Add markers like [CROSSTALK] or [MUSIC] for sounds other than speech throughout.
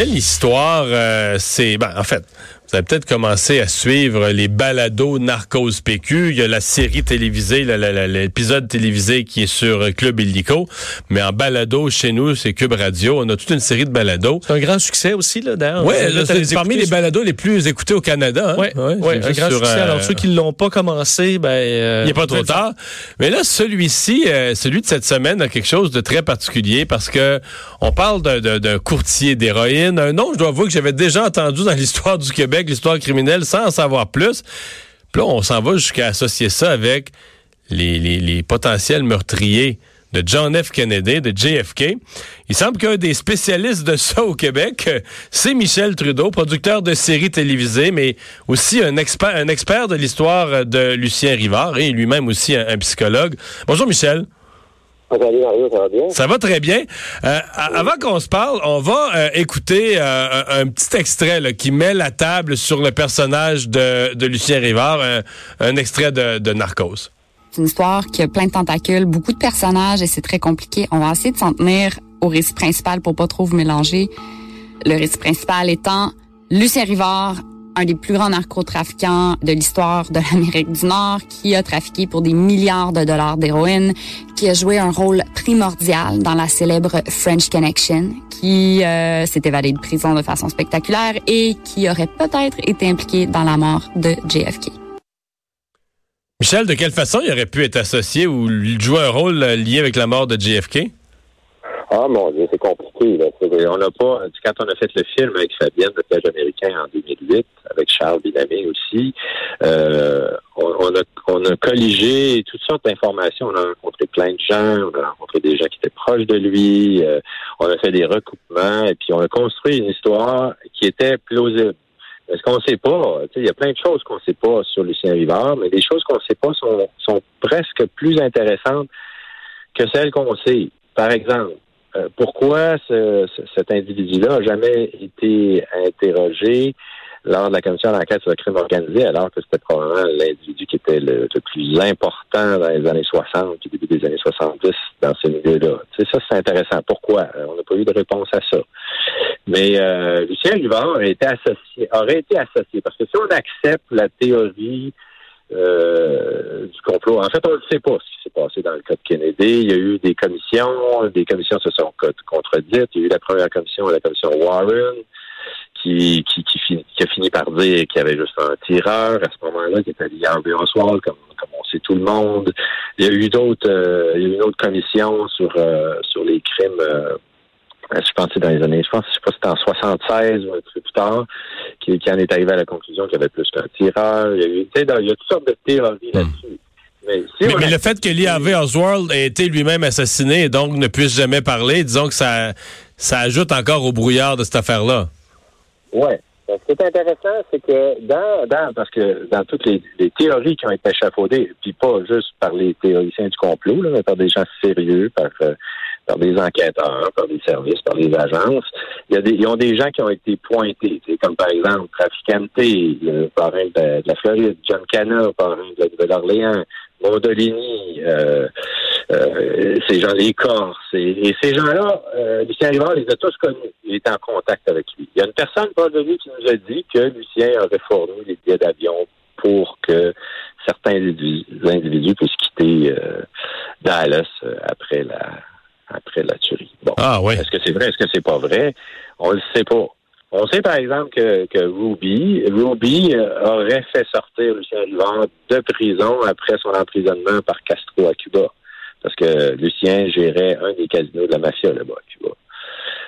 quelle histoire euh, c'est... Ben, en fait, vous avez peut-être commencé à suivre les balados Narcos PQ. Il y a la série télévisée, l'épisode télévisé qui est sur Club Illico. Mais en balado, chez nous, c'est Cube Radio. On a toute une série de balados. C'est un grand succès aussi, là, d'ailleurs. Oui, c'est parmi les balados les plus écoutés au Canada. Oui, hein. ouais, un grand succès. Alors, ceux qui ne l'ont pas commencé, ben... Euh, il n'est pas trop tard. Mais là, celui-ci, euh, celui de cette semaine, a quelque chose de très particulier parce que on parle d'un courtier d'héroïne. Un nom, je dois avouer que j'avais déjà entendu dans l'histoire du Québec l'histoire criminelle, sans en savoir plus. Puis là, on s'en va jusqu'à associer ça avec les, potentiels meurtriers de John F. Kennedy, de JFK. Il semble qu'un des spécialistes de ça au Québec, c'est Michel Trudeau, producteur de séries télévisées, mais aussi un expert de l'histoire de Lucien Rivard et lui-même aussi un psychologue. Bonjour Michel. Ça va très bien. Euh, avant qu'on se parle, on va euh, écouter euh, un, petit extrait qui met la table sur le personnage de, Lucien Rivard, un, extrait de, de Narcos. C'est une histoire qui a plein de tentacules, beaucoup de personnages et c'est très compliqué. On va essayer de s'en tenir au récit principal pour pas trop vous mélanger. Le récit principal étant Lucien Rivard, un des plus grands narcotrafiquants de l'histoire de l'Amérique du Nord, qui a trafiqué pour des milliards de dollars d'héroïne, qui a joué un rôle primordial dans la célèbre French Connection, qui euh, s'est évadé de prison de façon spectaculaire et qui aurait peut-être été impliqué dans la mort de JFK. Michel, de quelle façon il aurait pu être associé ou jouer un rôle lié avec la mort de JFK? Ah mon Dieu, c'est compliqué. Là. On n'a pas. Quand on a fait le film avec Fabienne, le piège américain en 2008, avec Charles Binamé aussi, euh, on, a, on a colligé toutes sortes d'informations. On a rencontré plein de gens, on a rencontré des gens qui étaient proches de lui, euh, on a fait des recoupements, et puis on a construit une histoire qui était plausible. Ce qu'on ne sait pas, il y a plein de choses qu'on ne sait pas sur Lucien Rivard, mais les choses qu'on ne sait pas sont, sont presque plus intéressantes que celles qu'on sait. Par exemple, euh, pourquoi ce, cet individu-là n'a jamais été interrogé lors de la commission d'enquête sur le crime organisé, alors que c'était probablement l'individu qui était le, plus important dans les années 60, au début des années 70 dans ce milieu-là? Tu sais, ça, c'est intéressant. Pourquoi? Euh, on n'a pas eu de réponse à ça. Mais euh, Lucien Rivard aurait été associé, aurait été associé, parce que si on accepte la théorie euh, du complot. En fait, on ne sait pas ce qui s'est passé dans le cas de Kennedy. Il y a eu des commissions, des commissions se sont contredites. Il y a eu la première commission, la commission Warren, qui, a fini par dire qu'il y avait juste un tireur à ce moment-là, qui était lié à Oswald, comme, on sait tout le monde. Il y a eu d'autres, euh, il y a eu une autre commission sur euh, sur les crimes je pense que dans les années, je pense, je sais pas si c'était en 76 ou un truc plus tard, qui, qui en est arrivé à la conclusion qu'il y avait plus qu'un tireur. Il y a eu, il y a toutes sortes de théories hmm. là-dessus. Mais, mais, le fait que Lee Harvey Oswald ait été lui-même assassiné et donc ne puisse jamais parler, disons que ça, ça ajoute encore au brouillard de cette affaire-là. Oui. Ce qui est intéressant, c'est que dans, dans, parce que dans toutes les, les, théories qui ont été échafaudées, puis pas juste par les théoriciens du complot, là, mais par des gens sérieux, par euh, par des enquêteurs, par des services, par des agences. Il y a des, ils ont des gens qui ont été pointés, comme par exemple Traficante, le parrain de, la Floride, John Cana, parrain de la Nouvelle-Orléans, Mondolini, euh, euh, ces gens, les Corses. Et, ces gens-là, euh, Lucien Rivard les a tous connus. Il était en contact avec lui. Il y a une personne, Paul de lui, qui nous a dit que Lucien aurait fourni les billets d'avion pour que certains individus puissent quitter euh, Dallas euh, après la après la tuerie. Bon. Ah oui. Est-ce que c'est vrai? Est-ce que c'est pas vrai? On le sait pas. On sait par exemple que, que Ruby, Ruby euh, aurait fait sortir Lucien Rivard de prison après son emprisonnement par Castro à Cuba. Parce que Lucien gérait un des casinos de la mafia là-bas à Cuba.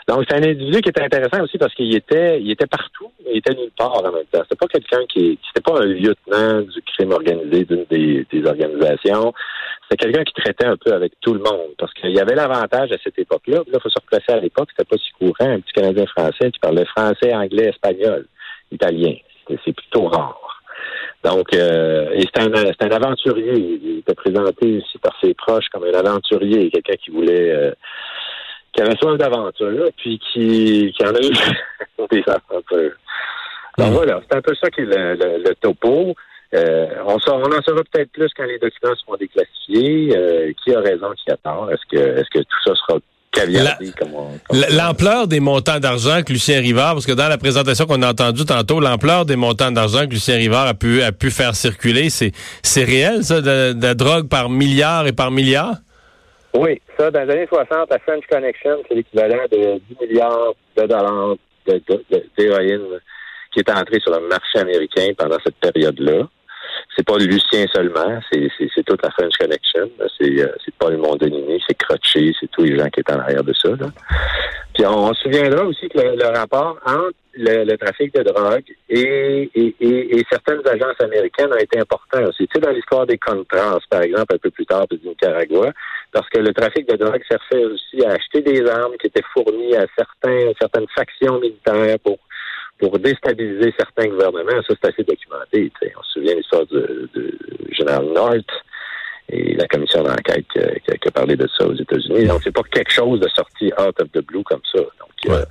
Donc, c'est un individu qui était intéressant aussi parce qu'il était, il était partout, mais il était nulle part en même temps. C'était pas quelqu'un qui, c'était pas un lieutenant du crime organisé d'une des, des organisations. C'était quelqu'un qui traitait un peu avec tout le monde parce qu'il y avait l'avantage à cette époque-là. Là, il faut se replacer à l'époque, c'était pas si courant, un petit Canadien français qui parlait français, anglais, espagnol, italien. C'est plutôt rare. Donc, euh, et c'était un, un, aventurier. Il était présenté aussi par ses proches comme un aventurier, quelqu'un qui voulait euh, qui avait soif d'aventure, puis qui, qui en a eu [LAUGHS] des aventures. Donc mm. voilà, c'est un peu ça qui est le, le, topo. Euh, on, on en saura peut-être plus quand les documents seront déclassifiés. Euh, qui a raison, qui a tort? Est-ce que, est-ce que tout ça sera caviardé. L'ampleur des montants d'argent que Lucien Rivard, parce que dans la présentation qu'on a entendue tantôt, l'ampleur des montants d'argent que Lucien Rivard a pu, a pu faire circuler, c'est réel, ça, de, de drogue par milliard et par milliard? Oui, ça, dans les années 60, la French Connection, c'est l'équivalent de 10 milliards de dollars d'héroïne qui est entrée sur le marché américain pendant cette période-là. C'est pas Lucien seulement, c'est, toute la French Connection. C'est, euh, c'est Paul Mondonini, c'est Crotché, c'est tous les gens qui étaient en arrière de ça. Puis on, se souviendra aussi que le, rapport entre le, trafic de drogue et, et, et, certaines agences américaines a été important aussi. Tu sais, dans l'histoire des Contras, par exemple, un peu plus tard, du Nicaragua, parce que le trafic de drogue servait aussi à acheter des armes qui étaient fournies à certains, certaines factions militaires pour pour déstabiliser certains gouvernements. Ça, c'est assez documenté. On se souvient de l'histoire du, général North et la commission d'enquête qui, a parlé de ça aux États-Unis. Donc, c'est pas quelque chose de sorti out of the blue comme ça. Euh,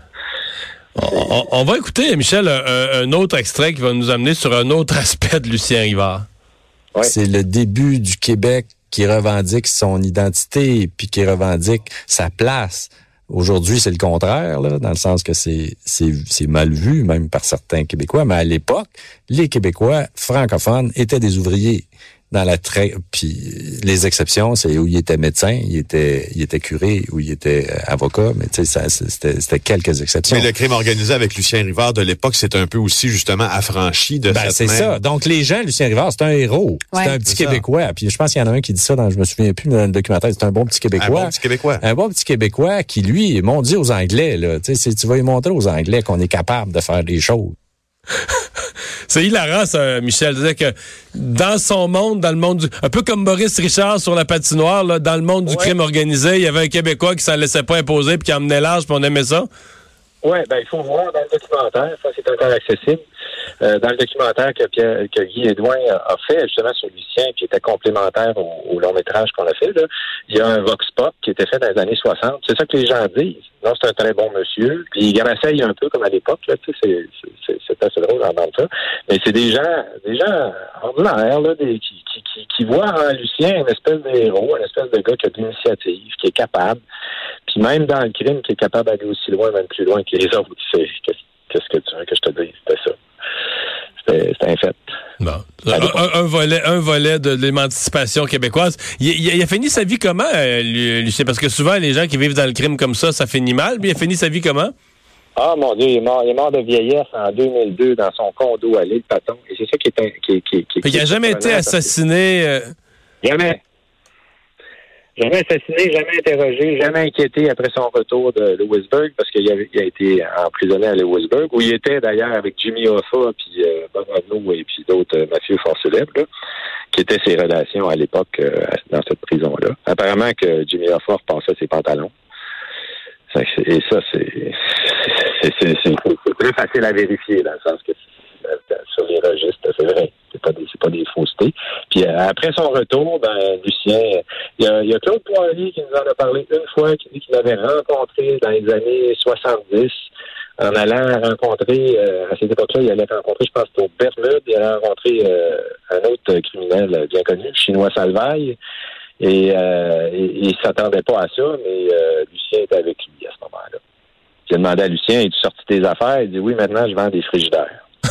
on, va écouter, Michel, un, autre extrait qui va nous amener sur un autre [LAUGHS] aspect de Lucien Rivard. C'est le début du Québec qui revendique son identité puis qui revendique sa place. Aujourd'hui, c'est le contraire, là, dans le sens que c'est, c'est, mal vu, même par certains Québécois. Mais à l'époque, les Québécois francophones étaient des ouvriers dans la très puis les exceptions c'est où il était médecin il était il était curé ou il était euh, avocat mais tu sais c'était c'était quelques exceptions. Mais le crime organisé avec Lucien Rivard de l'époque c'est un peu aussi justement affranchi de ben, c'est ça. Donc les gens Lucien Rivard c'est un héros. C'est un petit québécois. Puis je pense qu'il y en a un qui dit ça dans je me souviens plus dans le documentaire c'est un bon petit québécois. Un bon petit québécois. Un bon petit québécois qui lui m'ont dit aux anglais là. Tu sais tu vas lui montrer aux anglais qu'on est capable de faire des choses [LAUGHS] c'est hilarant, ça, Michel. Disait que dans son monde, dans le monde du. Un peu comme Maurice Richard sur la patinoire, là, dans le monde du crime organisé, il y avait un Québécois qui s'en laissait pas imposer puis qui emmenait l'âge, puis on aimait ça. Oui, ben il faut voir dans le documentaire, ça c'est encore accessible. Euh, dans le documentaire que, Pierre, que Guy Edouin a fait justement sur Lucien, qui était complémentaire au, long métrage qu'on a fait, là, il y a un vox pop qui était fait dans les années 60. C'est ça que les gens disent. Non, c'est un très bon monsieur. Puis il grasseille un peu comme à l'époque. Là, tu sais, c'est, assez drôle d'entendre ça. Mais c'est des gens, des gens ordinaires là, des, qui, qui, qui, voient en Lucien une espèce de héros, une espèce de gars qui a de l'initiative, qui est capable. Puis même dans le crime, qui est capable d'aller aussi loin, même plus loin que les autres. Qu'est-ce que tu veux que je te dise? C'était ça? C'est un fait. Un, volet, un volet de l'émancipation québécoise. Il, a fini sa vie comment, euh, Lucien? Parce que souvent, les gens qui vivent dans le crime comme ça, ça finit mal. Mais il a fini sa vie comment? Ah, mon Dieu, il est mort, il est mort de vieillesse en 2002 dans son condo à l'île Paton. Et c'est ça qui est... Qui, qui, qui, il n'a jamais été assassiné... Euh, jamais. Jamais assassiné, jamais interrogé, jamais inquiété après son retour de Lewisburg, parce qu'il a, a, été emprisonné à Lewisburg, où il était d'ailleurs avec Jimmy Hoffa, puis euh, Bob et puis d'autres euh, mafieux fort célèbres, qui étaient ses relations à l'époque euh, dans cette prison-là. Apparemment que Jimmy Hoffa repassait ses pantalons. Et ça, c'est très facile à vérifier, dans le sens que sur les registres, c'est vrai. C'est pas des, pas des faussetés. Puis euh, après son retour, ben, Lucien, il y a, y a Claude Poirier qui nous en a parlé une fois, qui dit qu'il l'avait rencontré dans les années 70 en allant rencontrer, euh, à cette époque-là, il allait rencontrer, je pense, au Bermude, il allait rencontrer euh, un autre criminel bien connu, le chinois Salvaille. Et, euh, il ne s'attendait pas à ça, mais Lucien était avec lui à ce moment-là. J'ai demandé à Lucien, es-tu sorti tes affaires? Il dit oui, maintenant je vends des frigidaires. [LAUGHS]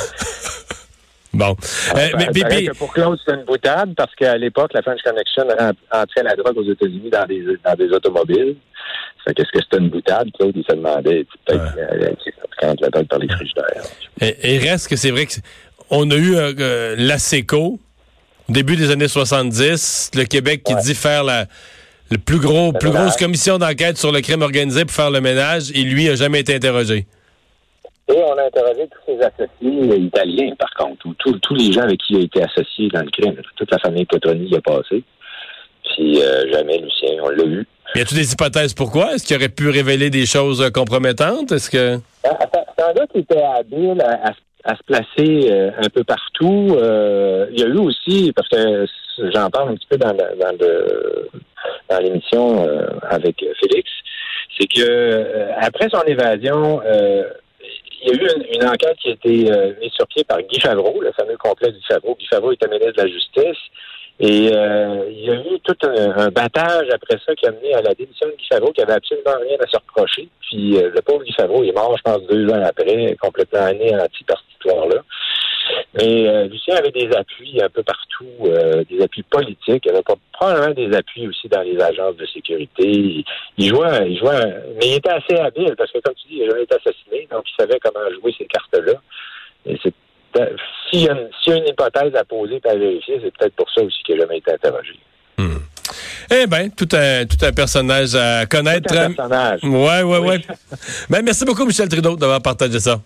Bon. Euh, mais, que pour Claude, c'est une boutade parce qu'à l'époque, la French Connection entrait la drogue aux États-Unis dans des, dans des automobiles. qu'est-ce que c'était une boutade? Claude, il se demandait peut-être quand la drogue par les frigidaires. Et, reste que c'est vrai que on a eu euh, l'ASECO, début des années 70, le Québec qui dit faire la le plus gros, plus grosse commission d'enquête sur le crime organisé pour faire le ménage, et lui a jamais été interrogé. Et on a interrogé tous ses associés italiens, par contre, ou tous les gens avec qui il a été associé dans le crime. Toute la famille Cotroni y a passé. Puis euh, jamais Lucien, on l'a vu. Y a-t-il des hypothèses pourquoi? Est-ce qu'il aurait pu révéler des choses compromettantes? Est-ce que. C'est un gars qui était habile à, se placer euh, un peu partout. Euh, il y a eu aussi, parce que j'en parle un petit peu dans, dans l'émission avec Félix, c'est que après son évasion, il y a eu une, enquête qui a été euh, mise sur pied par Guy Favreau, le fameux complexe Guy Favreau. Guy Favreau était ministre de la Justice. Et euh, il y a eu tout un, battage après ça qui a mené à la démission de Guy Favreau, qui avait absolument rien à se reprocher. Puis euh, le pauvre Guy Favreau, il est mort, je pense, deux ans après, complètement anéanti par Mais euh, Lucien avait des appuis un peu partout, euh, des appuis politiques. Il avait probablement des appuis aussi dans les agences de sécurité. Il, jouait, il jouait, mais il était assez habile parce que, comme tu dis, il a jamais été assassiné, donc il savait comment jouer ces cartes-là. Et c'est s'il y, a une hypothèse à poser et à vérifier, c'est peut-être pour ça aussi qu'il n'a jamais été interrogé. Hmm. Eh bien, tout un, tout un personnage à connaître. Tout un personnage. Ouais, ouais, ouais. ben, merci beaucoup, Michel Trudeau, d'avoir partagé ça.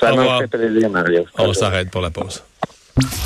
Ça m'a fait plaisir, Mario. On s'arrête pour la pause.